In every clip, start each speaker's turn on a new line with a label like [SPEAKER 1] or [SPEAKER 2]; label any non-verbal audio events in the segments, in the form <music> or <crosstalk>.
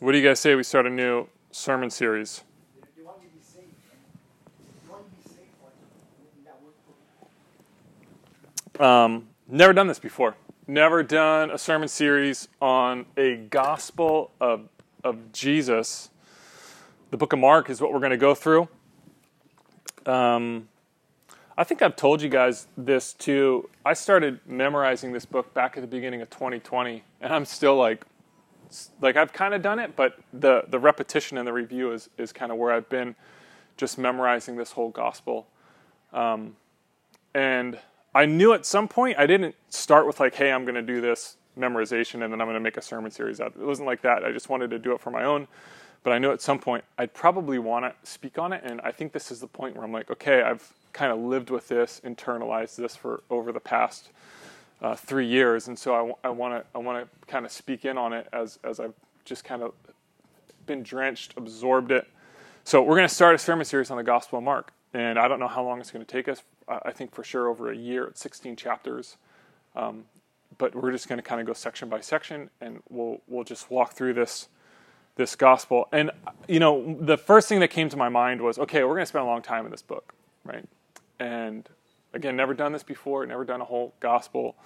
[SPEAKER 1] What do you guys say we start a new sermon series? Um, never done this before. Never done a sermon series on a gospel of, of Jesus. The book of Mark is what we're going to go through. Um, I think I've told you guys this too. I started memorizing this book back at the beginning of 2020, and I'm still like, like I've kind of done it, but the the repetition and the review is is kind of where I've been, just memorizing this whole gospel. Um, and I knew at some point I didn't start with like, hey, I'm going to do this memorization and then I'm going to make a sermon series out. It wasn't like that. I just wanted to do it for my own. But I knew at some point I'd probably want to speak on it, and I think this is the point where I'm like, okay, I've kind of lived with this, internalized this for over the past uh, three years, and so I want to I want to kind of speak in on it as as I've just kind of been drenched, absorbed it. So we're going to start a sermon series on the Gospel of Mark, and I don't know how long it's going to take us. I think for sure over a year. It's 16 chapters, um, but we're just going to kind of go section by section, and we'll we'll just walk through this this gospel. And you know, the first thing that came to my mind was, okay, we're going to spend a long time in this book, right? And again, never done this before, never done a whole gospel.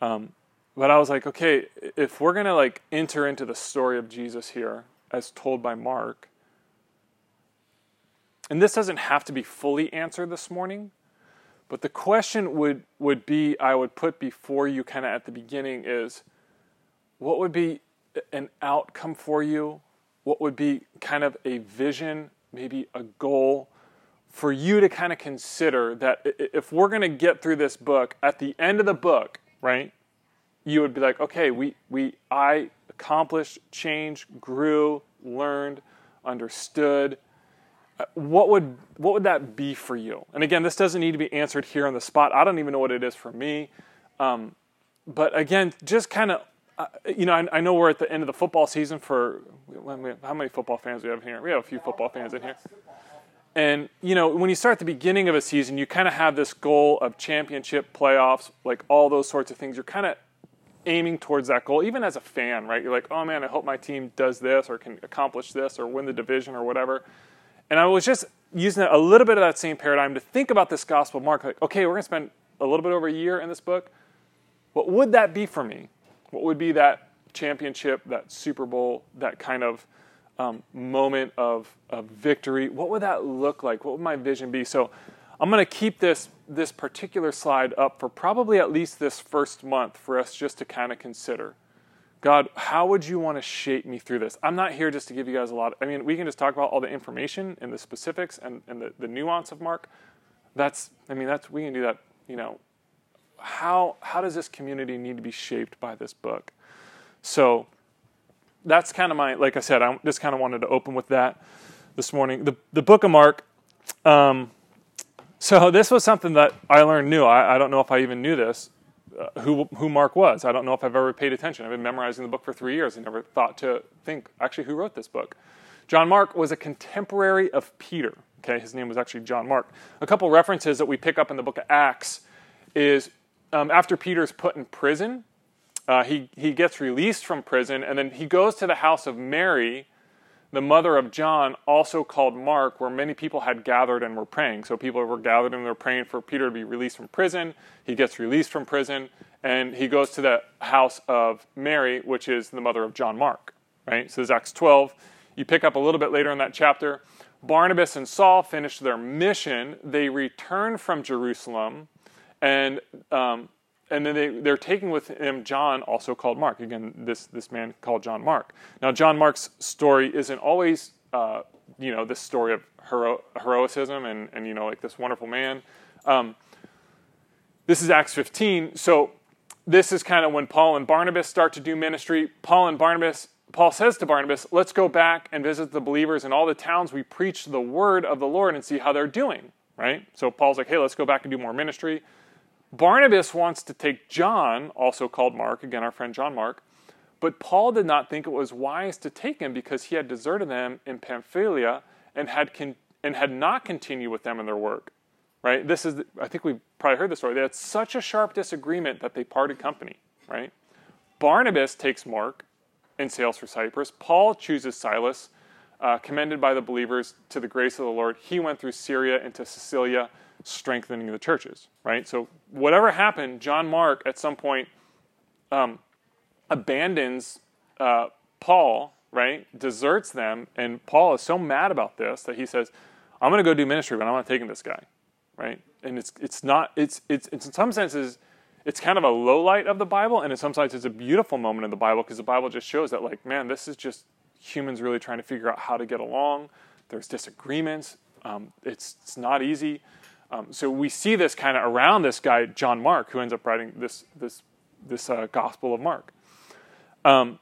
[SPEAKER 1] Um, but I was like, okay, if we're going to like enter into the story of Jesus here as told by Mark, and this doesn't have to be fully answered this morning, but the question would, would be I would put before you kind of at the beginning is what would be an outcome for you? What would be kind of a vision, maybe a goal for you to kind of consider that if we're going to get through this book, at the end of the book, right, you would be like, okay, we, we, I accomplished, changed, grew, learned, understood. Uh, what would, what would that be for you? And again, this doesn't need to be answered here on the spot. I don't even know what it is for me. Um, but again, just kind of uh, you know, I, I, know we're at the end of the football season for how many football fans do we have here? We have a few football fans in here. And you know, when you start the beginning of a season, you kind of have this goal of championship, playoffs, like all those sorts of things. You're kind of aiming towards that goal, even as a fan, right? You're like, oh man, I hope my team does this or can accomplish this or win the division or whatever. And I was just using a little bit of that same paradigm to think about this gospel mark. Like, okay, we're going to spend a little bit over a year in this book. What would that be for me? What would be that championship, that Super Bowl, that kind of um, moment of, of victory? What would that look like? What would my vision be? So I'm going to keep this this particular slide up for probably at least this first month for us just to kind of consider. God, how would you want to shape me through this? I'm not here just to give you guys a lot. Of, I mean, we can just talk about all the information and the specifics and, and the, the nuance of Mark. That's, I mean, that's we can do that, you know, how how does this community need to be shaped by this book? So that's kind of my like I said, I just kind of wanted to open with that this morning. The the book of Mark. Um, so this was something that I learned new. I, I don't know if I even knew this. Uh, who who Mark was? I don't know if I've ever paid attention. I've been memorizing the book for three years and never thought to think actually who wrote this book. John Mark was a contemporary of Peter. Okay, his name was actually John Mark. A couple references that we pick up in the book of Acts is um, after Peter's put in prison, uh, he, he gets released from prison, and then he goes to the house of Mary, the mother of John, also called Mark, where many people had gathered and were praying. So people were gathered and they were praying for Peter to be released from prison. He gets released from prison, and he goes to the house of Mary, which is the mother of John Mark. Right? So this is Acts 12. You pick up a little bit later in that chapter. Barnabas and Saul finish their mission. They return from Jerusalem and um, and then they, they're taking with him John, also called Mark. Again, this this man called John Mark. Now, John Mark's story isn't always uh, you know this story of hero, heroicism and and you know like this wonderful man. Um, this is Acts 15. So this is kind of when Paul and Barnabas start to do ministry. Paul and Barnabas. Paul says to Barnabas, "Let's go back and visit the believers in all the towns we preach the word of the Lord and see how they're doing." Right. So Paul's like, "Hey, let's go back and do more ministry." Barnabas wants to take John, also called Mark, again, our friend John Mark, but Paul did not think it was wise to take him because he had deserted them in Pamphylia and had, con- and had not continued with them in their work. Right? This is, I think we've probably heard the story. They had such a sharp disagreement that they parted company. Right? Barnabas takes Mark and sails for Cyprus. Paul chooses Silas, uh, commended by the believers to the grace of the Lord. He went through Syria into Cilicia, strengthening the churches, right? So, whatever happened, John Mark at some point um, abandons uh, Paul, right? Deserts them, and Paul is so mad about this that he says, "I'm going to go do ministry, but I'm not taking this guy," right? And it's it's not it's it's, it's in some senses it's kind of a low light of the Bible, and in some senses, it's a beautiful moment in the Bible because the Bible just shows that like man, this is just humans really trying to figure out how to get along. There's disagreements. Um, it's it's not easy. Um, so we see this kind of around this guy John Mark, who ends up writing this this this uh, Gospel of Mark. Um,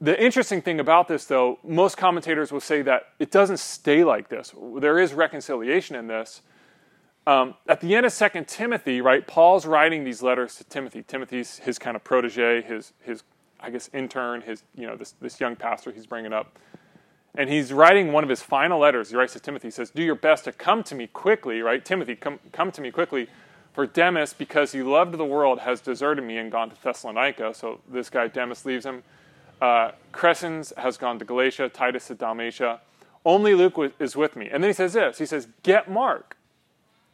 [SPEAKER 1] the interesting thing about this, though, most commentators will say that it doesn't stay like this. There is reconciliation in this. Um, at the end of Second Timothy, right, Paul's writing these letters to Timothy. Timothy's his kind of protege, his his I guess intern, his you know this this young pastor he's bringing up, and he's writing one of his final letters. He writes to Timothy. He says, "Do your best to come to me quickly." Right, Timothy, come come to me quickly. For Demas, because he loved the world, has deserted me and gone to Thessalonica. So this guy Demas leaves him. Uh, Crescens has gone to Galatia, Titus to Dalmatia. Only Luke is with me. And then he says this He says, Get Mark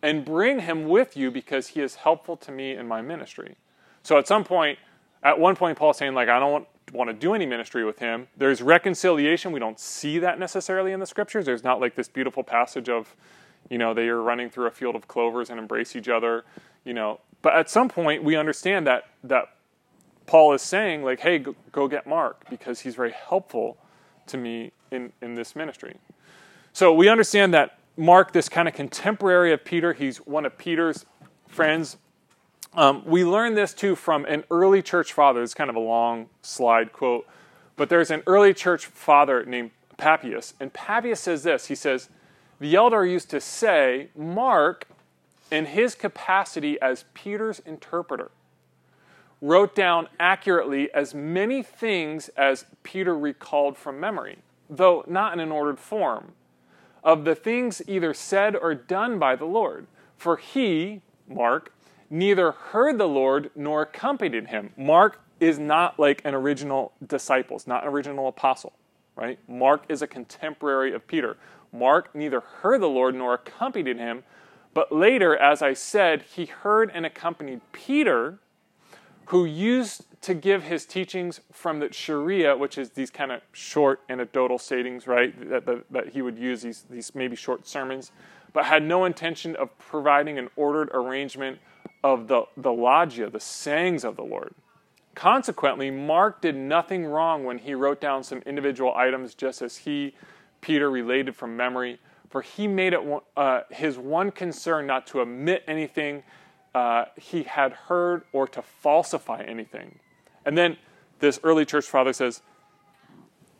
[SPEAKER 1] and bring him with you because he is helpful to me in my ministry. So at some point, at one point, Paul's saying, like, I don't want, want to do any ministry with him. There's reconciliation. We don't see that necessarily in the scriptures. There's not like this beautiful passage of, you know, they are running through a field of clovers and embrace each other, you know. But at some point, we understand that that Paul is saying, like, hey, go, go get Mark because he's very helpful to me in, in this ministry. So we understand that Mark, this kind of contemporary of Peter, he's one of Peter's friends. Um, we learn this too from an early church father. It's kind of a long slide quote, but there's an early church father named Papias, and Papias says this. He says, "The elder used to say, Mark, in his capacity as Peter's interpreter." wrote down accurately as many things as Peter recalled from memory, though not in an ordered form, of the things either said or done by the Lord. For he, Mark, neither heard the Lord nor accompanied him. Mark is not like an original disciple, it's not an original apostle, right? Mark is a contemporary of Peter. Mark neither heard the Lord nor accompanied him, but later, as I said, he heard and accompanied Peter who used to give his teachings from the chreiai, which is these kind of short anecdotal sayings, right? That, that, that, he would use these, these maybe short sermons, but had no intention of providing an ordered arrangement of the, the logia, the sayings of the Lord. Consequently, Mark did nothing wrong when he wrote down some individual items just as he, Peter, related from memory, for he made it uh, his one concern not to omit anything uh, he had heard or to falsify anything. And then this early church father says,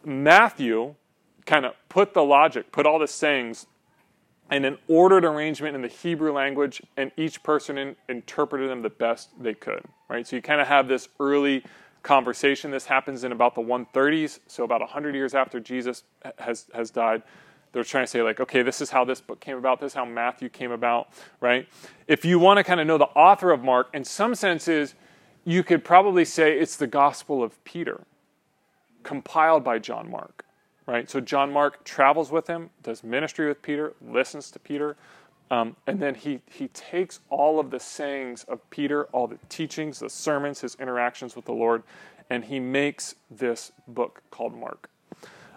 [SPEAKER 1] Matthew kind of put the logia, put all the sayings in an ordered arrangement in the Hebrew language, and each person in, interpreted them the best they could. Right? So you kind of have this early conversation. This happens in about the 130s, so about 100 years after Jesus has, has died they're trying to say like okay this is how this book came about this is how matthew came about right if you want to kind of know the author of mark in some senses you could probably say it's the gospel of peter compiled by john mark right? So john mark travels with him does ministry with peter listens to peter um, and then he, he takes all of the sayings of peter all the teachings the sermons his interactions with the lord and he makes this book called mark.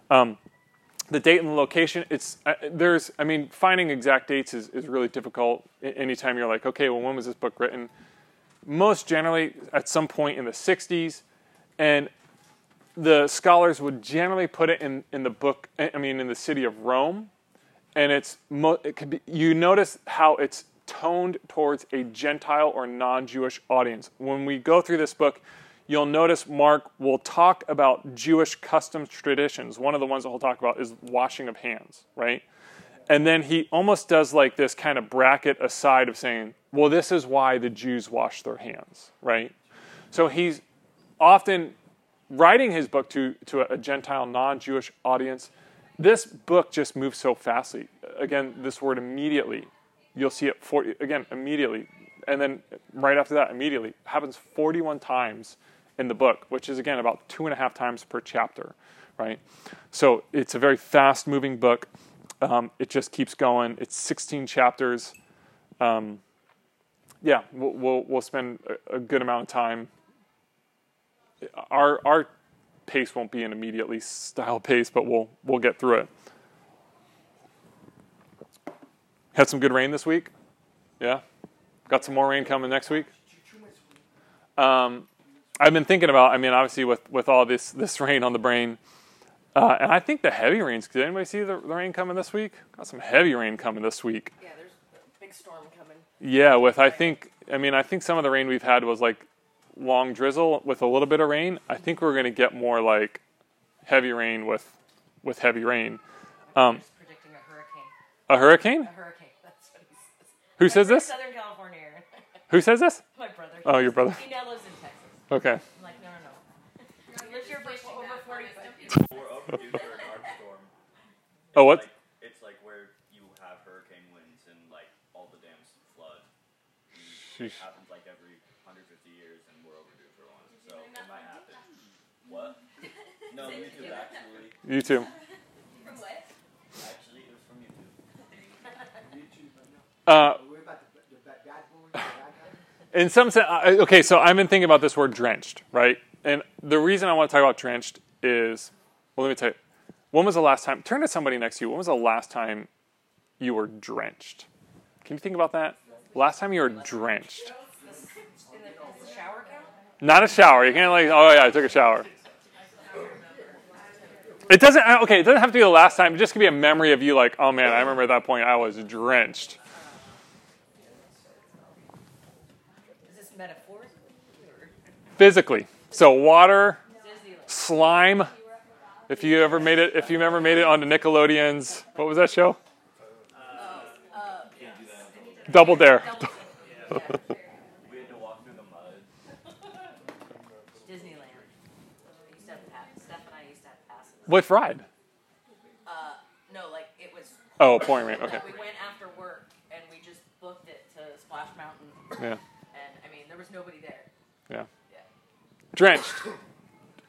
[SPEAKER 1] Um, the date and the location it's uh, there's i mean finding exact dates is, is really difficult anytime you're like okay well when was this book written? Most generally at some point in the 60s and the scholars would generally put it in, in the book i mean in the city of rome and it's it could be you notice how it's toned towards a gentile or non-jewish audience when we go through this book you'll notice Mark will talk about Jewish customs traditions. One of the ones that he'll talk about is washing of hands, right? And then he almost does like this kind of bracket aside of saying, well, this is why the Jews wash their hands, right? So he's often writing his book to, to a Gentile, non Jewish audience. This book just moves so fastly. Again, this word immediately, you'll see it, for, again, immediately. And then right after that, immediately, happens 41 times in the book, which is again about two and a half times per chapter, right? So it's a very fast moving book. Um, it just keeps going. It's 16 chapters. Um, yeah, we'll, we'll, we'll spend a, a good amount of time. Our our pace won't be an immediately style pace, but we'll we'll get through it. Had some good rain this week. Yeah, got some more rain coming next week. Um, I've been thinking about. I mean, obviously with with all this this <laughs> rain on the brain, uh, and I think the heavy rains. Did anybody see the, the rain coming this week? Got some heavy rain coming this week.
[SPEAKER 2] Yeah, there's a big storm coming.
[SPEAKER 1] Yeah, with I think I mean I think some of the rain we've had was like long drizzle with a little bit of rain. I think we're going to get more like heavy rain with with heavy rain. Um,
[SPEAKER 2] predicting a hurricane.
[SPEAKER 1] a hurricane?
[SPEAKER 2] A hurricane. <laughs> That's what he says.
[SPEAKER 1] Who
[SPEAKER 2] My
[SPEAKER 1] says
[SPEAKER 2] friend
[SPEAKER 1] this?
[SPEAKER 2] Southern California. <laughs>
[SPEAKER 1] Who says this?
[SPEAKER 2] My brother.
[SPEAKER 1] Oh, your brother.
[SPEAKER 2] He now lives in Texas.
[SPEAKER 1] Okay.
[SPEAKER 2] I'm like, no, no, no. He lives here for over 45 years.
[SPEAKER 3] We're overdue for an arc storm.
[SPEAKER 1] Oh, what?
[SPEAKER 3] Like, it's like where you have hurricane winds and like all the dams flood.
[SPEAKER 1] Sheesh.
[SPEAKER 3] happens like every 150 years, and we're overdue for one. So it might happen. What? No, YouTube actually.
[SPEAKER 1] You too.
[SPEAKER 2] From what?
[SPEAKER 3] Actually, it was from YouTube.
[SPEAKER 1] Uh,
[SPEAKER 4] We're about the, the bad bad boys, the bad guys.
[SPEAKER 1] in some sense, I- okay. So I've been thinking about this word drenched, right? And the reason I want to talk about drenched is, well, let me tell you. When was the last time? Turn to somebody next to you. When was the last time you were drenched? Can you think about that? Last time you were drenched.
[SPEAKER 2] In the, does the shower count?
[SPEAKER 1] Not a shower. You can't like, oh yeah, I took a shower. It doesn't. uh, Okay, it doesn't have to be the last time. It just could be a memory of you, like, oh man, I remember at that point I was drenched.
[SPEAKER 2] Is this metaphorically
[SPEAKER 1] Physically. So water,
[SPEAKER 2] Disneyland?
[SPEAKER 1] slime. If you ever made it, if you ever made it onto Nickelodeon's, what was that show? Double Dare.
[SPEAKER 3] We had <laughs> to walk through the mud.
[SPEAKER 2] Disneyland. I used to have pass. Steph and I used have
[SPEAKER 1] ride?
[SPEAKER 2] Uh, no, like it was.
[SPEAKER 1] Oh, Pouring Rain. Okay.
[SPEAKER 2] We went after work and we just booked it to Splash Mountain,
[SPEAKER 1] Yeah.
[SPEAKER 2] and I mean there was nobody there.
[SPEAKER 1] Yeah.
[SPEAKER 2] Yeah.
[SPEAKER 1] Drenched.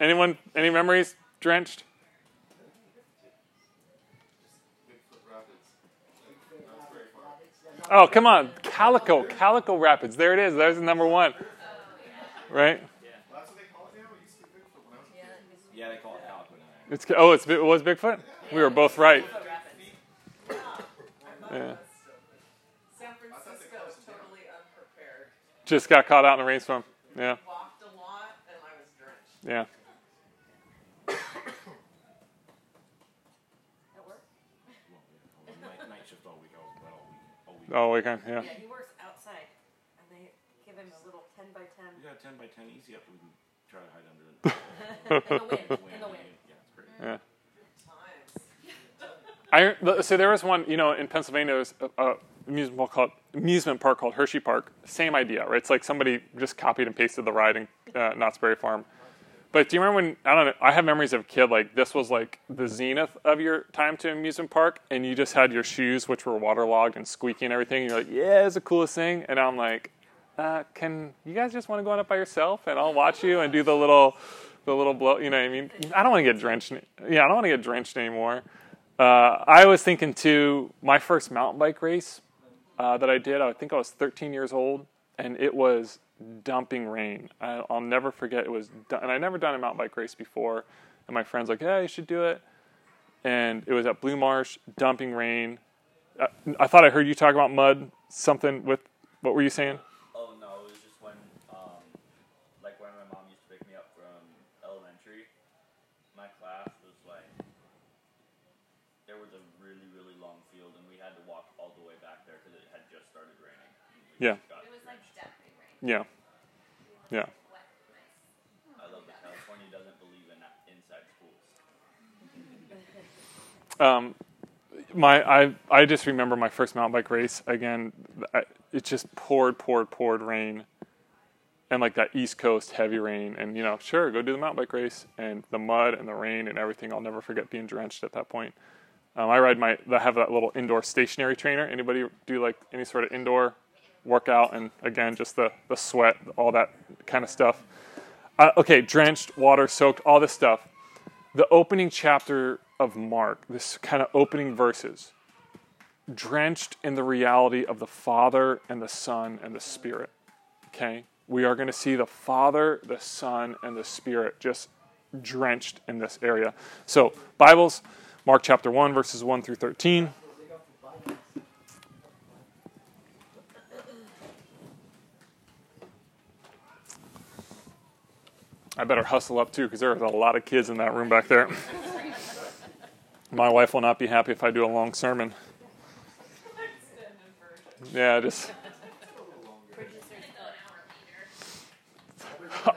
[SPEAKER 1] Anyone? Any memories? Drenched. Oh, come on. Calico. Calico Rapids. There it is. There's the number one. Right?
[SPEAKER 5] That's what they call it now. It used to be Bigfoot when I was a kid.
[SPEAKER 3] Yeah, they call it Calico now.
[SPEAKER 1] It's oh, it's it was Bigfoot. We were both right. Yeah.
[SPEAKER 6] San Francisco totally unprepared.
[SPEAKER 1] Just got caught out in a rainstorm. Yeah.
[SPEAKER 6] Walked a lot and I was drenched.
[SPEAKER 1] Yeah.
[SPEAKER 2] At work?
[SPEAKER 5] Night, night shift all week. I all week. All week.
[SPEAKER 1] Oh, we can. Yeah.
[SPEAKER 2] Yeah, he works outside, and they give him a little ten by ten
[SPEAKER 5] We got 10 by 10 easy up. We can try to hide under the <laughs>
[SPEAKER 2] in the wind. In the <laughs> wind.
[SPEAKER 5] Yeah.
[SPEAKER 1] I so there was one, you know, in Pennsylvania, there was a, a amusement park called amusement park called Hershey Park. Same idea, right? It's like somebody just copied and pasted the ride in uh, Knott's Berry Farm. But do you remember when I don't know? I have memories of a kid like this was like the zenith of your time to amusement park, and you just had your shoes which were waterlogged and squeaky and everything. And you're like, yeah, it's the coolest thing. And I'm like, uh, can you guys just want to go on up by yourself, and I'll watch you and do the little, the little blow. You know what I mean? I don't want to get drenched. Yeah, I don't want to get drenched anymore. Uh, I was thinking too. My first mountain bike race uh, that I did, I think I was 13 years old, and it was dumping rain. I, I'll never forget. It was, and I never done a mountain bike race before. And my friends like, "Yeah, you should do it." And it was at Blue Marsh, dumping rain. Uh, I thought I heard you talk about mud. Something with what were you saying?
[SPEAKER 3] Oh no, it was just when, um, like when my mom used to pick me up from elementary. My class was like, there was a really really long field, and we had to walk all the way back there because it had just started raining. and we
[SPEAKER 1] Yeah.
[SPEAKER 7] It was like dumping rain.
[SPEAKER 1] Yeah, yeah.
[SPEAKER 3] I love that California doesn't believe in inside schools.
[SPEAKER 1] um, my I I just remember my first mountain bike race again. I, it just poured, poured, poured rain, and like that East Coast heavy rain. And you know, sure, go do the mountain bike race, and the mud and the rain and everything. I'll never forget being drenched at that point. Um, I ride my I have that little indoor stationary trainer. Anybody do like any sort of indoor workout? And again, just the the sweat, all that kind of stuff. uh, okay, drenched, water soaked, all this stuff. The opening chapter of Mark, this kind of opening verses, drenched in the reality of the Father and the Son and the Spirit. Okay? We are going to see the Father, the Son, and the Spirit just drenched in this area. So, Bibles, Mark chapter 1, verses 1 through 13. I better hustle up too because there's a lot of kids in that room back there. My wife will not be happy if I do a long sermon. Yeah, just.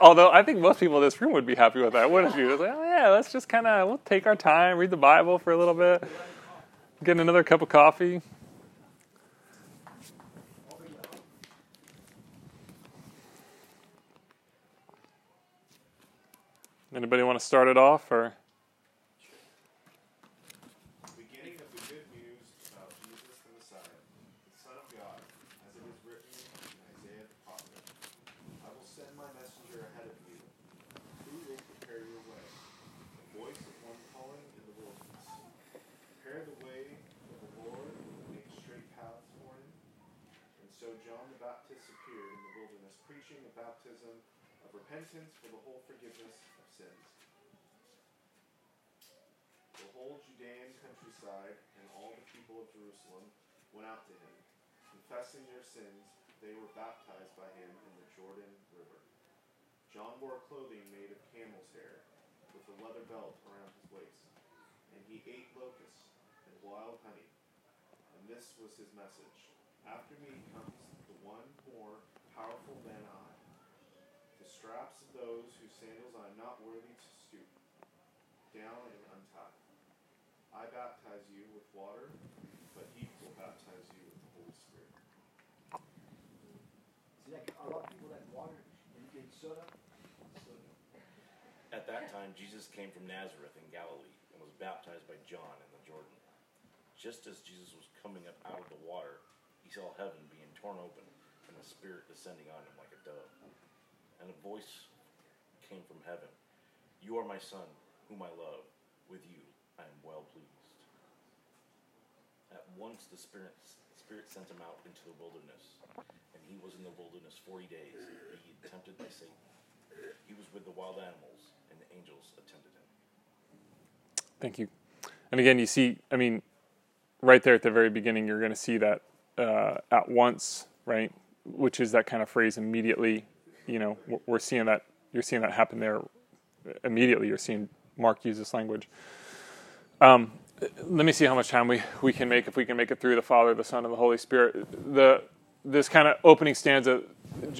[SPEAKER 1] Although I think most people in this room would be happy with that, wouldn't you? Like, oh yeah, let's just kind of we'll take our time, read the Bible for a little bit, get another cup of coffee. Anybody want to start it off, or
[SPEAKER 5] Beginning of the good news about Jesus the Messiah, the Son of God, as it is written in Isaiah the prophet. I will send my messenger ahead of you, who will prepare your way. The voice of one calling in the wilderness. Prepare the way of the Lord, make straight paths want to start it off the Baptist appeared in the wilderness, preaching a baptism of repentance for the whole forgiveness sins. The whole Judean countryside and all the people of Jerusalem went out to him. Confessing their sins, they were baptized by him in the Jordan River. John wore clothing made of camel's hair, with a leather belt around his waist, and he ate locusts and wild honey. And this was his message After me comes the one more powerful than I, straps of those whose sandals I am not worthy to stoop down and untie. I baptize you with water, but he will baptize you with the Holy Spirit.
[SPEAKER 4] See, like a lot of people like water and get soda. soda.
[SPEAKER 5] At that time, Jesus came from Nazareth in Galilee and was baptized by John in the Jordan. Just as Jesus was coming up out of the water, he saw heaven being torn open and the Spirit descending on him like a dove. And a voice came from heaven You are my Son, whom I love. With you I am well pleased. At once the Spirit, Spirit sent him out into the wilderness, and he was in the wilderness forty days, being tempted by Satan. He was with the wild animals, and the angels attended him.
[SPEAKER 1] Thank you. And again, you see, I mean, right there at the very beginning, you're going to see that uh, at once, right? Which is that kind of phrase immediately. You know, we're- seeing that, you're seeing that happen there immediately. You're seeing Mark use this language. Um, let me see how much time we, we can make, if we can make it through the Father, the Son, and the Holy Spirit. The, this kind of opening stanza,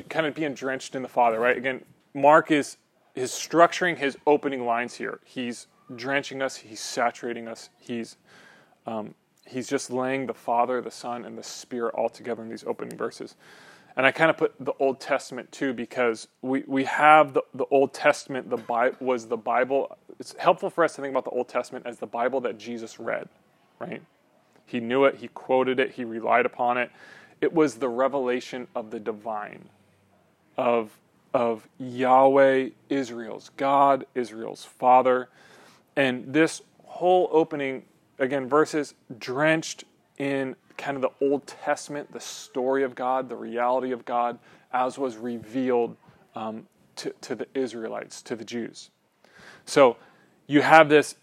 [SPEAKER 1] kind of being drenched in the Father, right? Again, Mark is, is structuring his opening lines here. He's drenching us, he's saturating us, he's, um, he's just laying the Father, the Son, and the Spirit all together in these opening verses. And I kind of put the Old Testament too because we, we have the, the Old Testament, the Bi- was the Bible. It's helpful for us to think about the Old Testament as the Bible that Jesus read, right? He knew it, he quoted it, he relied upon it. It was the revelation of the divine, of, of Yahweh, Israel's God, Israel's Father. And this whole opening, again, verses drenched in kind of the Old Testament, the story of God, the reality of God, as was revealed um, to, to the Israelites, to the Jews. So you have this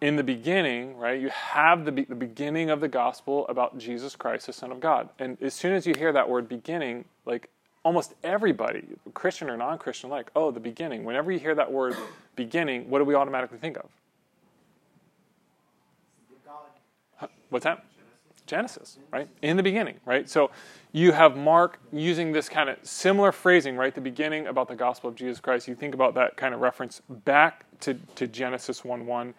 [SPEAKER 1] in the beginning, right? You have the, be- the beginning of the gospel about Jesus Christ, the Son of God. And as soon as you hear that word beginning, like almost everybody, Christian or non Christian, like, oh, the beginning. Whenever you hear that word <coughs> beginning, what do we automatically think of? Huh, What's that? Genesis, right? In the beginning, right? So you have Mark using this kind of similar phrasing, right? The beginning about the gospel of Jesus Christ. You think about that kind of reference back to, to Genesis 1 1,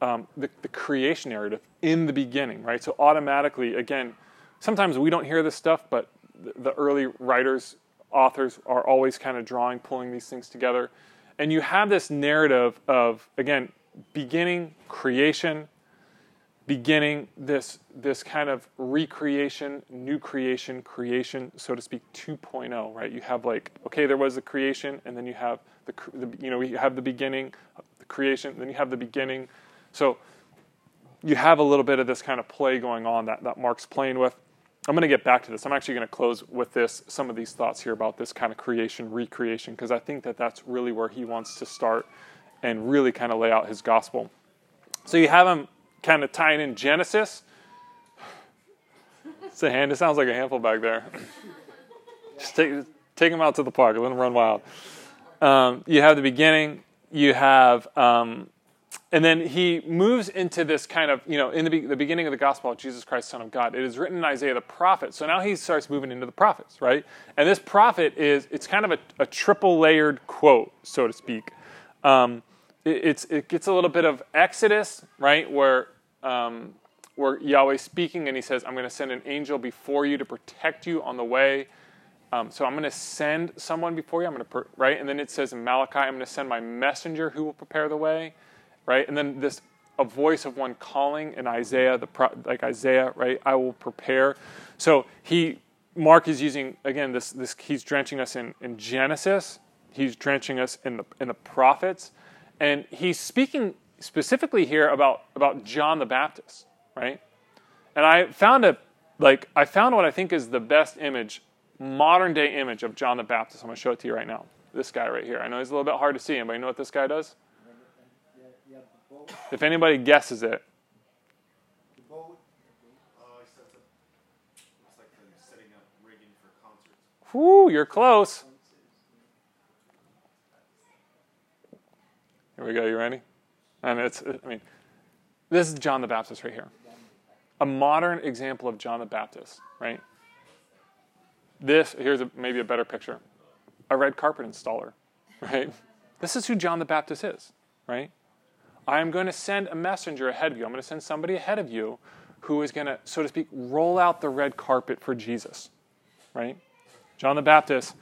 [SPEAKER 1] um, the, the creation narrative in the beginning, right? So automatically, again, sometimes we don't hear this stuff, but the, the early writers, authors are always kind of drawing, pulling these things together. And you have this narrative of, again, beginning, creation, beginning this this kind of recreation, new creation, creation, so to speak, 2.0. Right? You have like okay, there was the creation, and then you have the, the you know you have the beginning, the creation, then you have the beginning. So you have a little bit of this kind of play going on that, that Mark's playing with. I'm going to get back to this. I'm actually going to close with this, some of these thoughts here about this kind of creation, recreation, because I think that that's really where he wants to start and really kind of lay out his gospel. So you have him kind of tying in Genesis. It's a hand. It sounds like a handful back there. Just take, take him out to the park. Let him run wild. Um, you have the beginning. You have um, and then he moves into this kind of, you know, in the, be- the beginning of the gospel of Jesus Christ, Son of God. It is written in Isaiah the prophet. So now he starts moving into the prophets, right? And this prophet is, it's kind of a, a triple layered quote, so to speak. Um, it, it gets a little bit of Exodus, right, where, um, where Yahweh's speaking and he says, I'm going to send an angel before you to protect you on the way. Um, so I'm going to send someone before you. I'm going to, right? And then it says in Malachi, I'm going to send my messenger who will prepare the way right? And then this a voice of one calling in Isaiah, the like Isaiah, right? I will prepare. So he Mark is using again this this he's drenching us in, in Genesis. He's drenching us in the in the prophets, and he's speaking specifically here about about John the Baptist, right? And I found a like I found what I think is the best image, modern day image of John the Baptist. I'm going to show it to you right now. This guy right here. I know he's a little bit hard to see. Anybody know what this guy does? If anybody guesses it,
[SPEAKER 5] you're Uh, he sets up. Looks like they're setting up rigging for concerts.
[SPEAKER 1] whoo, you're close. Here we go. You ready? And it's, I mean, this is John the Baptist right here. A modern example of John the Baptist, right? This, here's a, maybe a better picture a red carpet installer, <laughs> right? This is who John the Baptist is, right? I am going to send a messenger ahead of you. I'm going to send somebody ahead of you who is going to, so to speak, roll out the red carpet for Jesus, right? John the Baptist,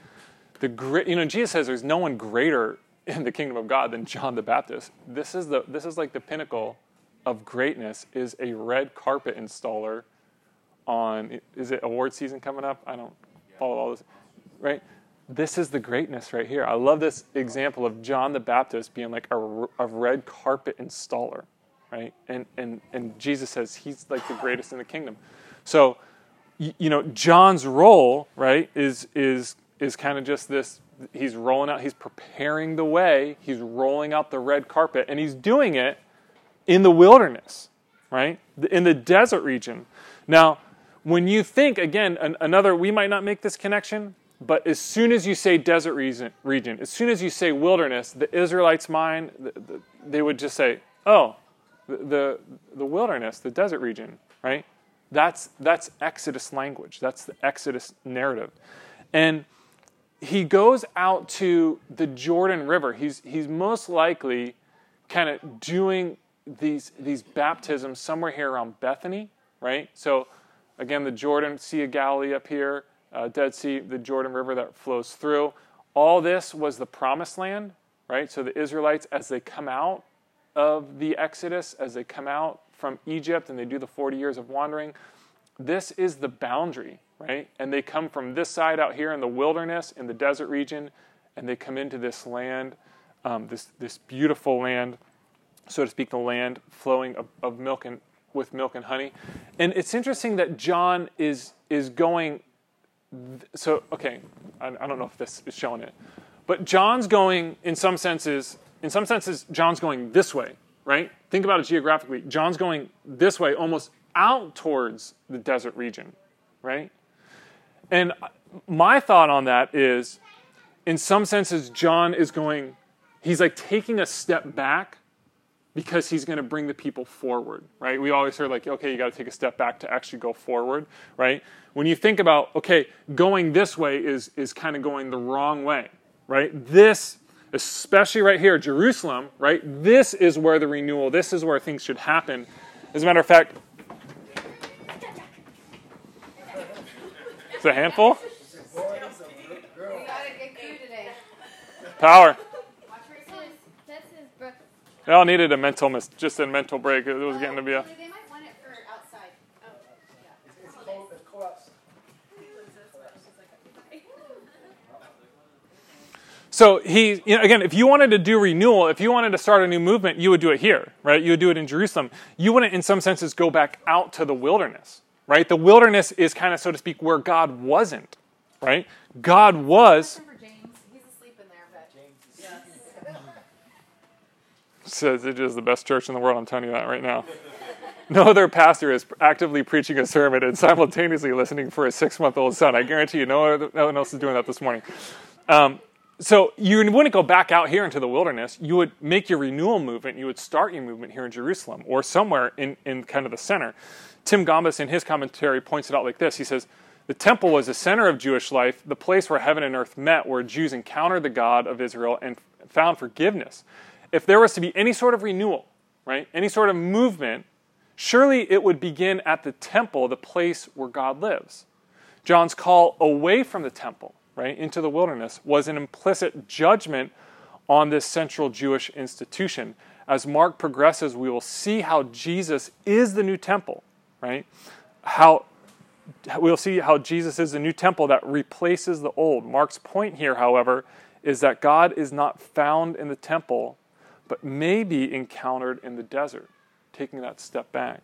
[SPEAKER 1] the great, you know, Jesus says there's no one greater in the kingdom of God than John the Baptist. This is the, this is like the pinnacle of greatness is a red carpet installer on, is it award season coming up? I don't follow all this, right? this is the greatness right here. I love this example of John the Baptist being like a, a red carpet installer, right? And, and, and Jesus says he's like the greatest in the kingdom. So, you, know, John's role, right, is, is, is kind of just this he's rolling out, he's preparing the way, he's rolling out the red carpet, and he's doing it in the wilderness, right? In the desert region. Now, when you think, again, an, another, we might not make this connection, but as soon as you say desert region, region as soon as you say wilderness, the Israelites' mind, the, the, they would just say, oh, the, the, the wilderness, the desert region, right? That's, that's Exodus language. That's the Exodus narrative. And he goes out to the Jordan River. He's, he's most likely kind of doing these, these baptisms somewhere here around Bethany, right? So, again, the Jordan, Sea of Galilee up here, uh, Dead Sea, the Jordan River that flows through. All this was the promised land, right? So the Israelites, as they come out of the Exodus, as they come out from Egypt and they do the 40 years of wandering, this is the boundary, right? And they come from this side out here in the wilderness, in the desert region, and they come into this land, um, this, this beautiful land, so to speak, the land flowing of, of milk and with milk and honey. And it's interesting that John is is going so okay, I, I don't know if this is showing it, but John's going in some senses. In some senses, John's going this way, right? Think about it geographically. John's going this way, almost out towards the desert region, right? And my thought on that is, in some senses, John is going. He's like taking a step back because he's going to bring the people forward, right? We always hear like, okay, you got to take a step back to actually go forward, right? When you think about, okay, going this way is is kind of going the wrong way, right? This, especially right here, Jerusalem, right? This is where the renewal, this is where things should happen. As a matter of fact, a handful? <laughs> Power. They all needed a mental mis- just a mental break. It was getting to be a. So he, you know, again, if you wanted to do renewal, if you wanted to start a new movement, you would do it here, right? You would do it in Jerusalem. You wouldn't, in some senses, go back out to the wilderness, right? The wilderness is kind of, so to speak, where God wasn't, right? God was.
[SPEAKER 7] For James, he's asleep in there, but <laughs>
[SPEAKER 1] says it is the best church in the world. I'm telling you that right now. <laughs> No other pastor is actively preaching a sermon and simultaneously listening for a six month old son. I guarantee you, no, other, no one else is doing that this morning. Um, so you wouldn't go back out here into the wilderness. You would make your renewal movement. You would start your movement here in Jerusalem or somewhere in, in kind of the center. Tim Gombis, in his commentary, points it out like this. He says, The temple was the center of Jewish life, the place where heaven and earth met, where Jews encountered the God of Israel and found forgiveness. If there was to be any sort of renewal, right, any sort of movement, surely it would begin at the temple, the place where God lives. John's call away from the temple, right, into the wilderness was an implicit judgment on this central Jewish institution. As Mark progresses, we will see how Jesus is the new temple, right? How we'll see how Jesus is the new temple that replaces the old. Mark's point here, however, is that God is not found in the temple, but may be encountered in the desert, taking that step back.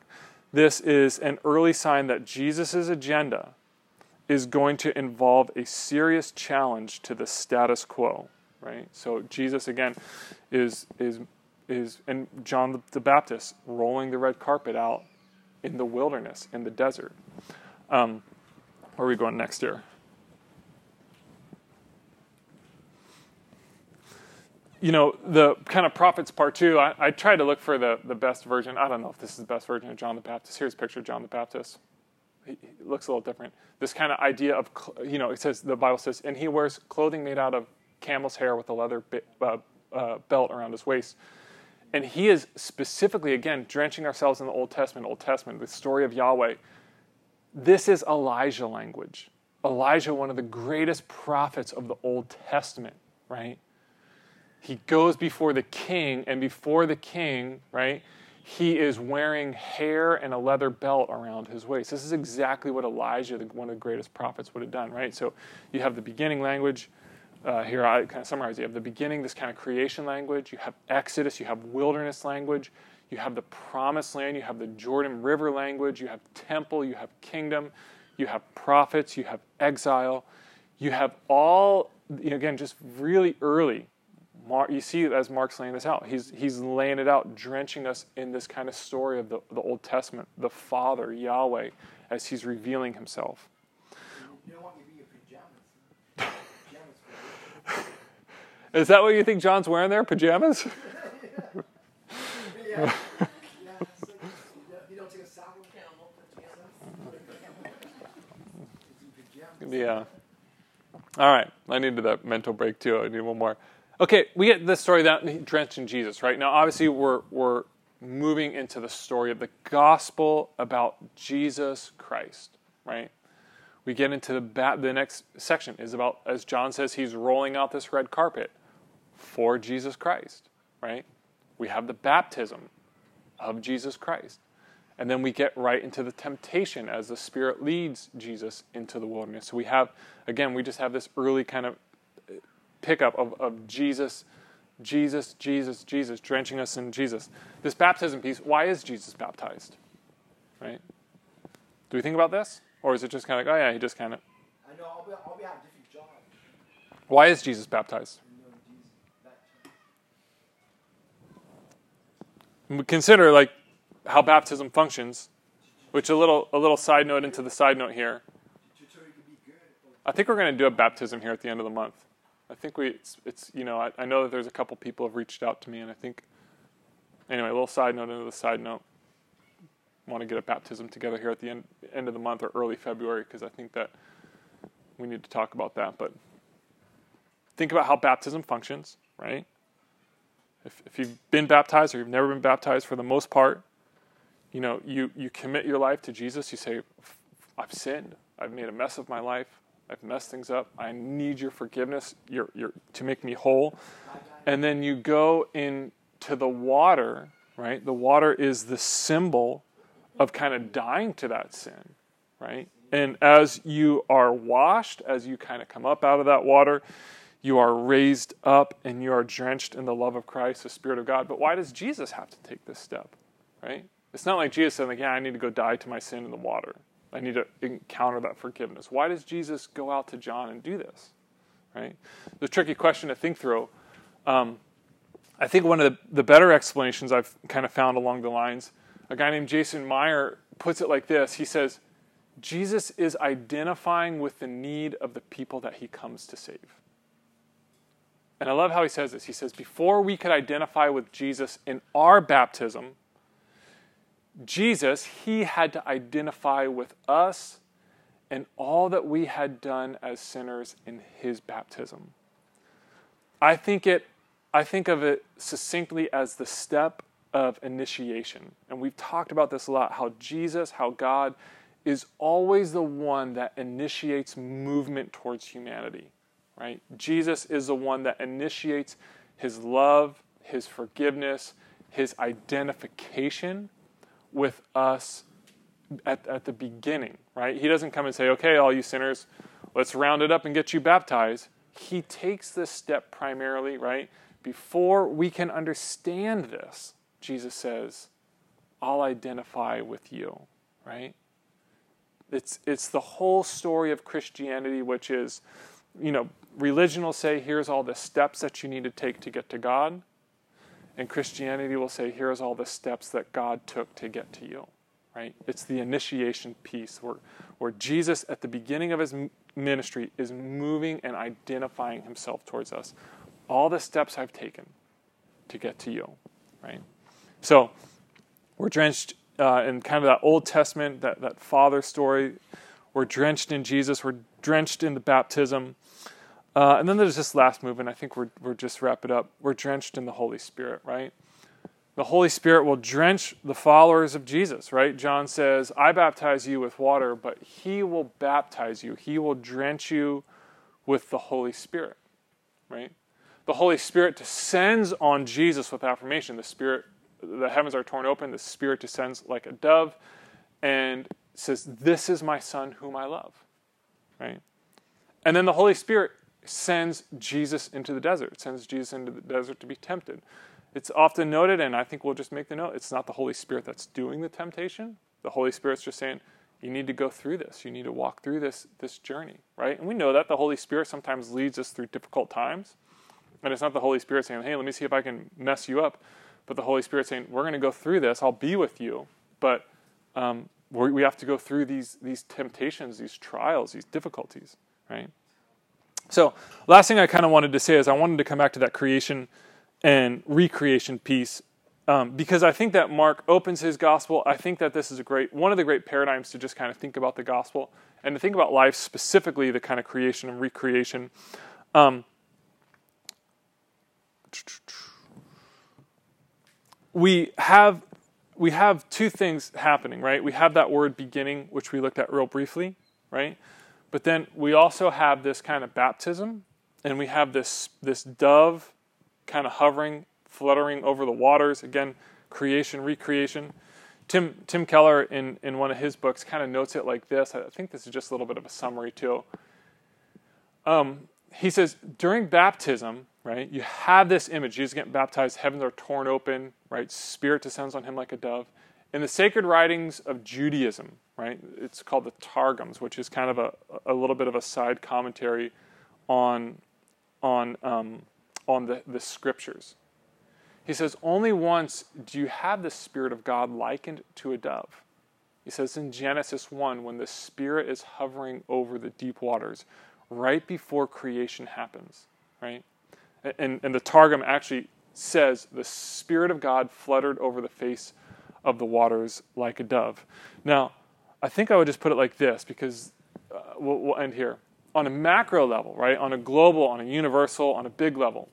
[SPEAKER 1] This is an early sign that Jesus' agenda is going to involve a serious challenge to the status quo, right? So Jesus again is is is and John the Baptist rolling the red carpet out in the wilderness, in the desert. Um, where are we going next here? you know, the kind of prophets part two, I, I tried to look for the, the best version. I don't know if this is the best version of John the Baptist. Here's a picture of John the Baptist. He, he looks a little different. This kind of idea of, you know, it says, the Bible says, and he wears clothing made out of camel's hair with a leather bi- uh, uh, belt around his waist. And he is specifically, again, drenching ourselves in the Old Testament, Old Testament, the story of Yahweh. This is Elijah language. Elijah, one of the greatest prophets of the Old Testament, right? he goes before the king, and before the king, right, he is wearing hair and a leather belt around his waist. This is exactly what Elijah, one of the greatest prophets, would have done, right? So you have the beginning language. Uh, here, I kind of summarize. You have the beginning, this kind of creation language. You have Exodus. You have wilderness language. You have the promised land. You have the Jordan River language. You have temple. You have kingdom. You have prophets. You have exile. You have all, again, just really early you see as Mark's laying this out, he's, he's laying it out, drenching us in this kind of story of the, the Old Testament, the Father, Yahweh, as he's revealing himself.
[SPEAKER 4] You don't want me to be in pajamas. Pajamas for
[SPEAKER 1] Is that what you think John's wearing there? Pajamas? <laughs>
[SPEAKER 4] Yeah. yeah. It's like, you, don't, you don't take a shower. It's in pajamas.
[SPEAKER 1] yeah. All right. I needed that mental break too. I need one more. Okay, we get the story that drenched in Jesus, right? Now, obviously, we're, we're moving into the story of the gospel about Jesus Christ, right? We get into the, the next section is about, as John says, he's rolling out this red carpet for Jesus Christ, right? We have the baptism of Jesus Christ. And then we get right into the temptation as the Spirit leads Jesus into the wilderness. So we have, again, we just have this early kind of pickup of, of Jesus, Jesus, Jesus, Jesus, drenching us in Jesus. This baptism piece, why is Jesus baptized? Right? Do we think about this? Or is it just kind of like, oh yeah, he just kind of.
[SPEAKER 4] I know I'll be, I'll be having different jobs.
[SPEAKER 1] Why is Jesus baptized?
[SPEAKER 4] You know, Jesus, that,
[SPEAKER 1] we consider like how baptism functions, which a little a little side note into the side note here. I think we're going to do a baptism here at the end of the month. I think we it's, it's you know I, I know that there's a couple people have reached out to me and I think anyway a little side note into the side note. Want to get a baptism together here at the end end of the month or early February because I think that we need to talk about that. But think about how baptism functions, right? If, if you've been baptized or you've never been baptized, for the most part, you know, you, you commit your life to Jesus. You say, I've sinned. I've made a mess of my life. I've messed things up. I need your forgiveness your, your, to make me whole. And then you go into the water, right? The water is the symbol of kind of dying to that sin, right? And as you are washed, as you kind of come up out of that water, you are raised up and you are drenched in the love of Christ, the Spirit of God. But why does Jesus have to take this step? Right? It's not like Jesus said, like, yeah, I need to go die to my sin in the water. I need to encounter that forgiveness. Why does Jesus go out to John and do this? Right? The tricky question to think through. Um, I think one of the, the better explanations I've kind of found along the lines, a guy named Jason Meyer puts it like this. He says, Jesus is identifying with the need of the people that he comes to save. And I love how he says this. He says, Before we could identify with Jesus in our baptism, Jesus, he had to identify with us and all that we had done as sinners in his baptism. I think it I think of it succinctly as the step of initiation. And we've talked about this a lot how Jesus, how God is always the one that initiates movement towards humanity right? Jesus is the one that initiates his love, his forgiveness, his identification with us at, at the beginning, right? He doesn't come and say, okay, all you sinners, let's round it up and get you baptized. He takes this step primarily, right? Before we can understand this, Jesus says, I'll identify with you, right? It's, it's the whole story of Christianity, which is, you know, religion will say, here's all the steps that you need to take to get to God. And Christianity will say, here's all the steps that God took to get to you. Right? It's the initiation piece where, where Jesus, at the beginning of his ministry, is moving and identifying himself towards us. All the steps I've taken to get to you. Right? So, we're drenched uh, in kind of that Old Testament, that, that father story. We're drenched in Jesus. We're drenched in the baptism. Uh, and then there's this last movement. I think we're, we're just wrap it up. We're drenched in the Holy Spirit, right? The Holy Spirit will drench the followers of Jesus, right? John says, I baptize you with water, but he will baptize you. He will drench you with the Holy Spirit, right? The Holy Spirit descends on Jesus with affirmation. The Spirit, the heavens are torn open, the Spirit descends like a dove and says, This is my Son whom I love, right? And then the Holy Spirit sends Jesus into the desert, sends Jesus into the desert to be tempted. It's often noted, and I think we'll just make the note it's not the Holy Spirit that's doing the temptation. The Holy Spirit's just saying, you need to go through this. You need to walk through this, this journey, right? And we know that the Holy Spirit sometimes leads us through difficult times. And it's not the Holy Spirit saying, hey, let me see if I can mess you up. But the Holy Spirit saying, we're going to go through this. I'll be with you. But um, we have to go through these, these temptations, these trials, these difficulties, right? So, last thing I kind of wanted to say is I wanted to come back to that creation and recreation piece um, because I think that Mark opens his gospel. I think that this is a great one of the great paradigms to just kind of think about the gospel and to think about life specifically, the kind of creation and recreation. Um, we have we have two things happening, right? We have that word beginning, which we looked at real briefly, right? But then we also have this kind of baptism, and we have this, this dove kind of hovering, fluttering over the waters. Again, creation, recreation. Tim, Tim Keller, in, in one of his books, kind of notes it like this. I think this is just a little bit of a summary, too. Um, he says, during baptism, right, you have this image. Jesus getting baptized, heavens are torn open, right? Spirit descends on him like a dove. In the sacred writings of Judaism, right, it's called the Targums, which is kind of a, a little bit of a side commentary on, on, um, on the, the scriptures. He says, Only once do you have the Spirit of God likened to a dove. He says in Genesis 1, when the Spirit is hovering over the deep waters, right before creation happens, right? And, and the Targum actually says the Spirit of God fluttered over the face of the waters like a dove. Now, I think I would just put it like this because uh, we'll, we'll end here. On a macro level, right? On a global, on a universal, on a big level,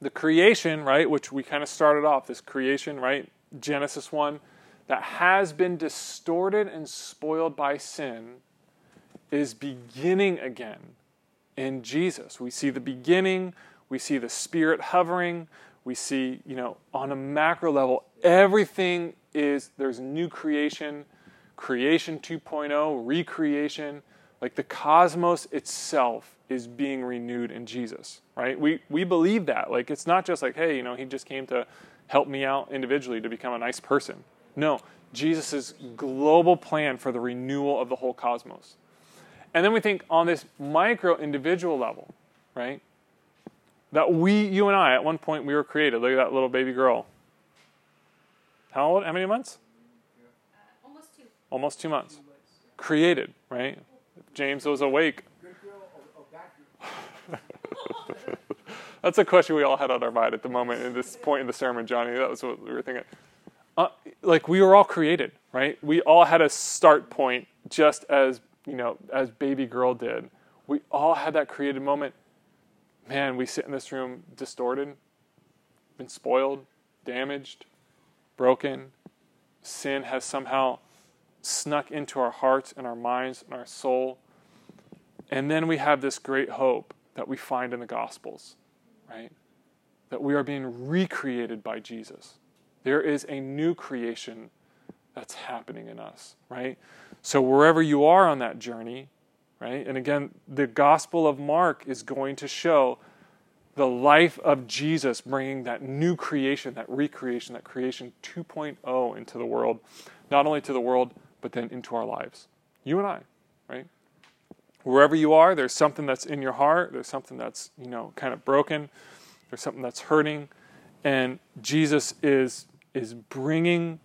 [SPEAKER 1] the creation, right, which we kind of started off, this creation, right, Genesis 1, that has been distorted and spoiled by sin is beginning again in Jesus. We see the beginning, we see the Spirit hovering, we see, you know, on a macro level, everything is, there's new creation, creation 2.0, recreation, Like the cosmos itself is being renewed in Jesus, right? We we believe that. Like it's not just like, hey, you know, he just came to help me out individually to become a nice person. No, Jesus' global plan for the renewal of the whole cosmos. And then we think on this micro individual level, right? That we, you and I, at one point we were created. Look at that little baby girl. How old? How many months?
[SPEAKER 7] Almost two.
[SPEAKER 1] Months. Created, right? James was awake. <laughs> That's a question we all had on our mind at the moment in this point in the sermon, Johnny. That was what we were thinking. Uh, like we were all created, right? We all had a start point, just as you know, as baby girl did. We all had that created moment. Man, we sit in this room distorted, been spoiled, damaged, broken. Sin has somehow snuck into our hearts and our minds and our soul. And then we have this great hope that we find in the Gospels, right? That we are being recreated by Jesus. There is a new creation that's happening in us, right? So wherever you are on that journey, right? And again, the Gospel of Mark is going to show the life of Jesus bringing that new creation, that recreation, that creation 2.0 into the world, not only to the world, but then into our lives. You and I, right? Wherever you are, there's something that's in your heart, there's something that's, you know, kind of broken, there's something that's hurting, and Jesus is is bringing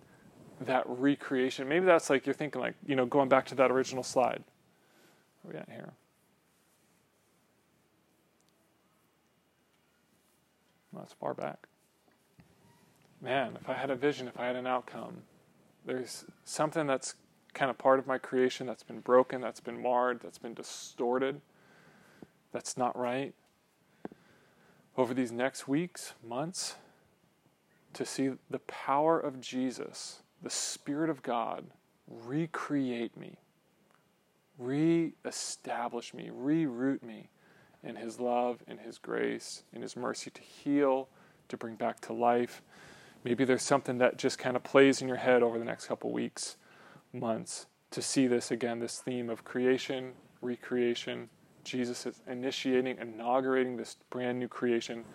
[SPEAKER 1] that recreation. Maybe that's like you're thinking like, you know, going back to that original slide. Where we at here? That's far back. Man, if I had a vision, if I had an outcome, there's something that's kind of part of my creation that's been broken, that's been marred, that's been distorted, that's not right. Over these next weeks, months, to see the power of Jesus, the Spirit of God, recreate me, re-establish me, reroot me in His love, in His grace, in His mercy to heal, to bring back to life. Maybe there's something that just kind of plays in your head over the next couple weeks, months, to see this again, this theme of creation, recreation. Jesus is initiating, inaugurating this brand new creation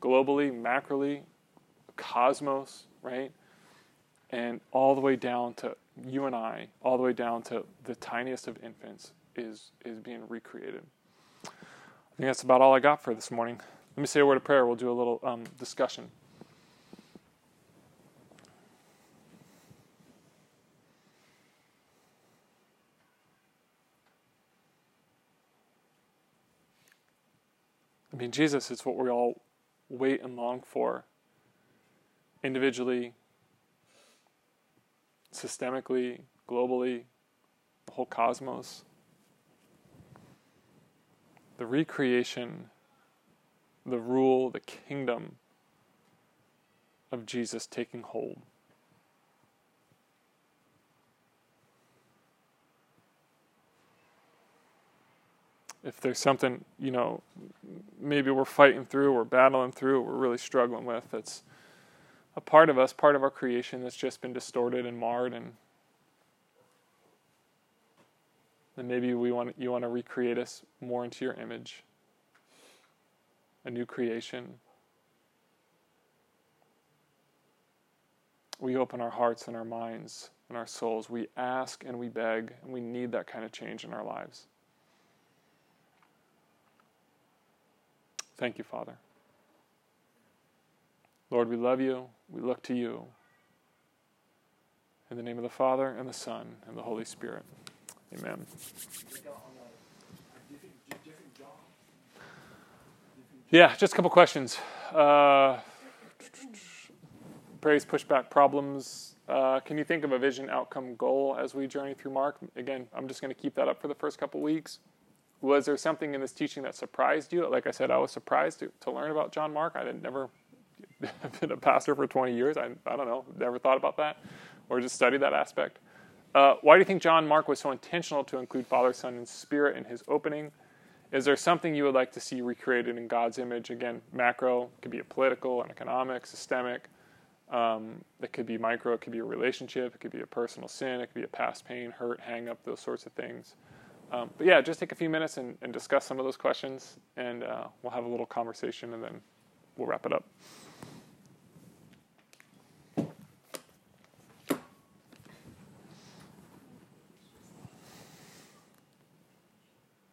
[SPEAKER 1] globally, macroly, cosmos, right? And all the way down to you and I, all the way down to the tiniest of infants, is, is being recreated. I think that's about all I got for this morning. Let me say a word of prayer. We'll do a little um, discussion. Mean, Jesus is what we all wait and long for individually, systemically, globally, the whole cosmos. The recreation, the rule, the kingdom of Jesus taking hold. If there's something you know maybe we're fighting through we're battling through we're really struggling with that's a part of us part of our creation that's just been distorted and marred and then maybe we want you want to recreate us more into your image. A new creation. We open our hearts and our minds and our souls. We ask and we beg and we need that kind of change in our lives Thank you, Father. Lord, we love you. We look to you. In the name of the Father, and the Son, and the Holy Spirit. Amen. Yeah, just a couple questions. Uh, praise, pushback, problems. Uh, can you think of a vision, outcome, goal as we journey through Mark? Again, I'm just going to keep that up for the first couple weeks. Was there something in this teaching that surprised you? Like I said, I was surprised to, to learn about John Mark. I had never <laughs> been a pastor for 20 years. I, I don't know, never thought about that or just studied that aspect. Uh, why do you think John Mark was so intentional to include Father, Son, and Spirit in his opening? Is there something you would like to see recreated in God's image? Again, macro, could be a political, an economic, systemic. Um, it could be micro, it could be a relationship, it could be a personal sin, it could be a past pain, hurt, hang up, those sorts of things. Um, but yeah, just take a few minutes and, and discuss some of those questions, and uh, we'll have a little conversation, and then we'll wrap it up.